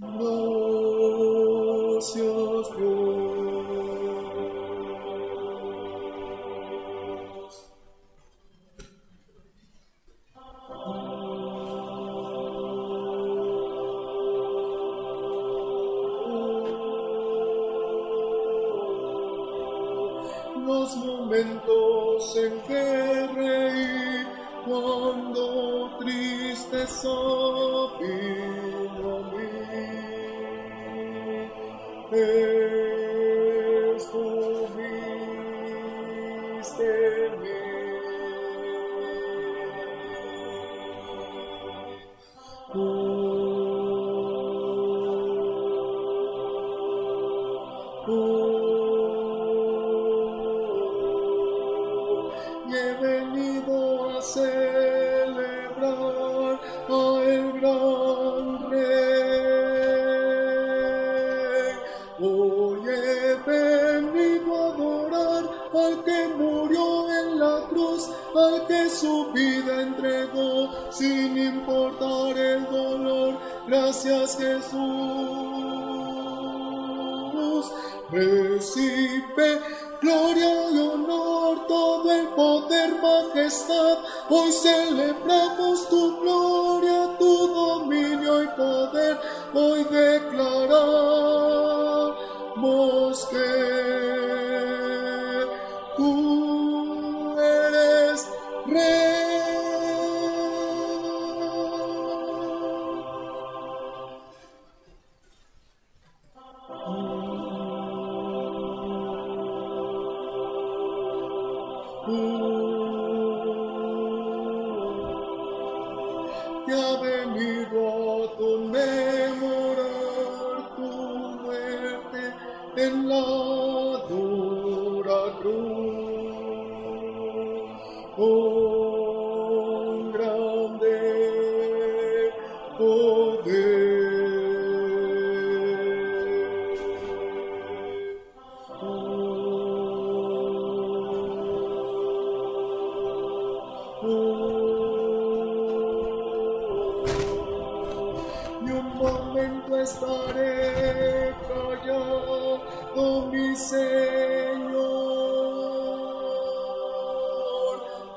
Los momentos en que reí cuando tristeza vino Y he venido a celebrar a el gran rey. Hoy he venido a adorar al que murió en la cruz, al que su vida entregó sin importar el dolor. Gracias Jesús. Recibe gloria y honor, todo el poder, majestad. Hoy celebramos tu gloria, tu dominio y poder. Hoy declaramos que que ha venido a conmemorar tu muerte en la dura cruz. Con grande poder. Y momento estaré callado, mi Señor.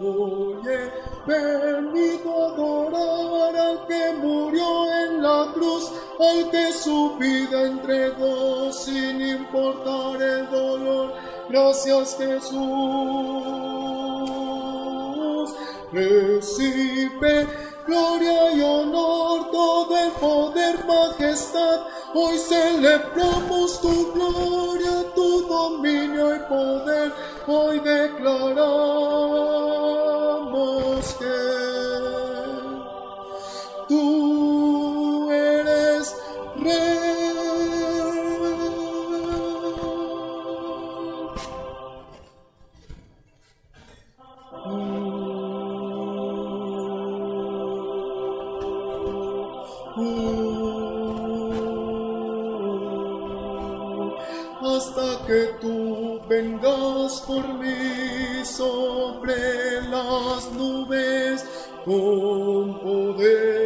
Hoy he venido a adorar al que murió en la cruz, al que su vida entregó sin importar el dolor. Gracias Jesús. Recibe gloria y honor, todo el poder, majestad. Hoy celebramos tu gloria, tu dominio y poder. Hoy declaramos hasta que tú vengas por mí sobre las nubes con poder.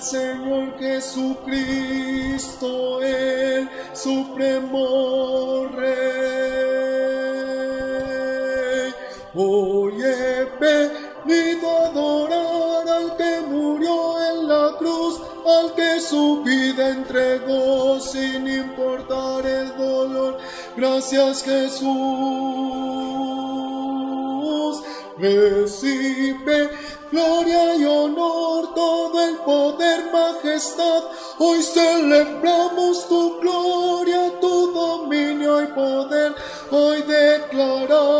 Señor Jesucristo, el supremo Rey. Hoy he venido a adorar al que murió en la cruz, al que su vida entregó sin importar el dolor. Gracias Jesús. Recibe gloria y honor, el poder, majestad. Hoy celebramos tu gloria, tu dominio y poder. Hoy declaramos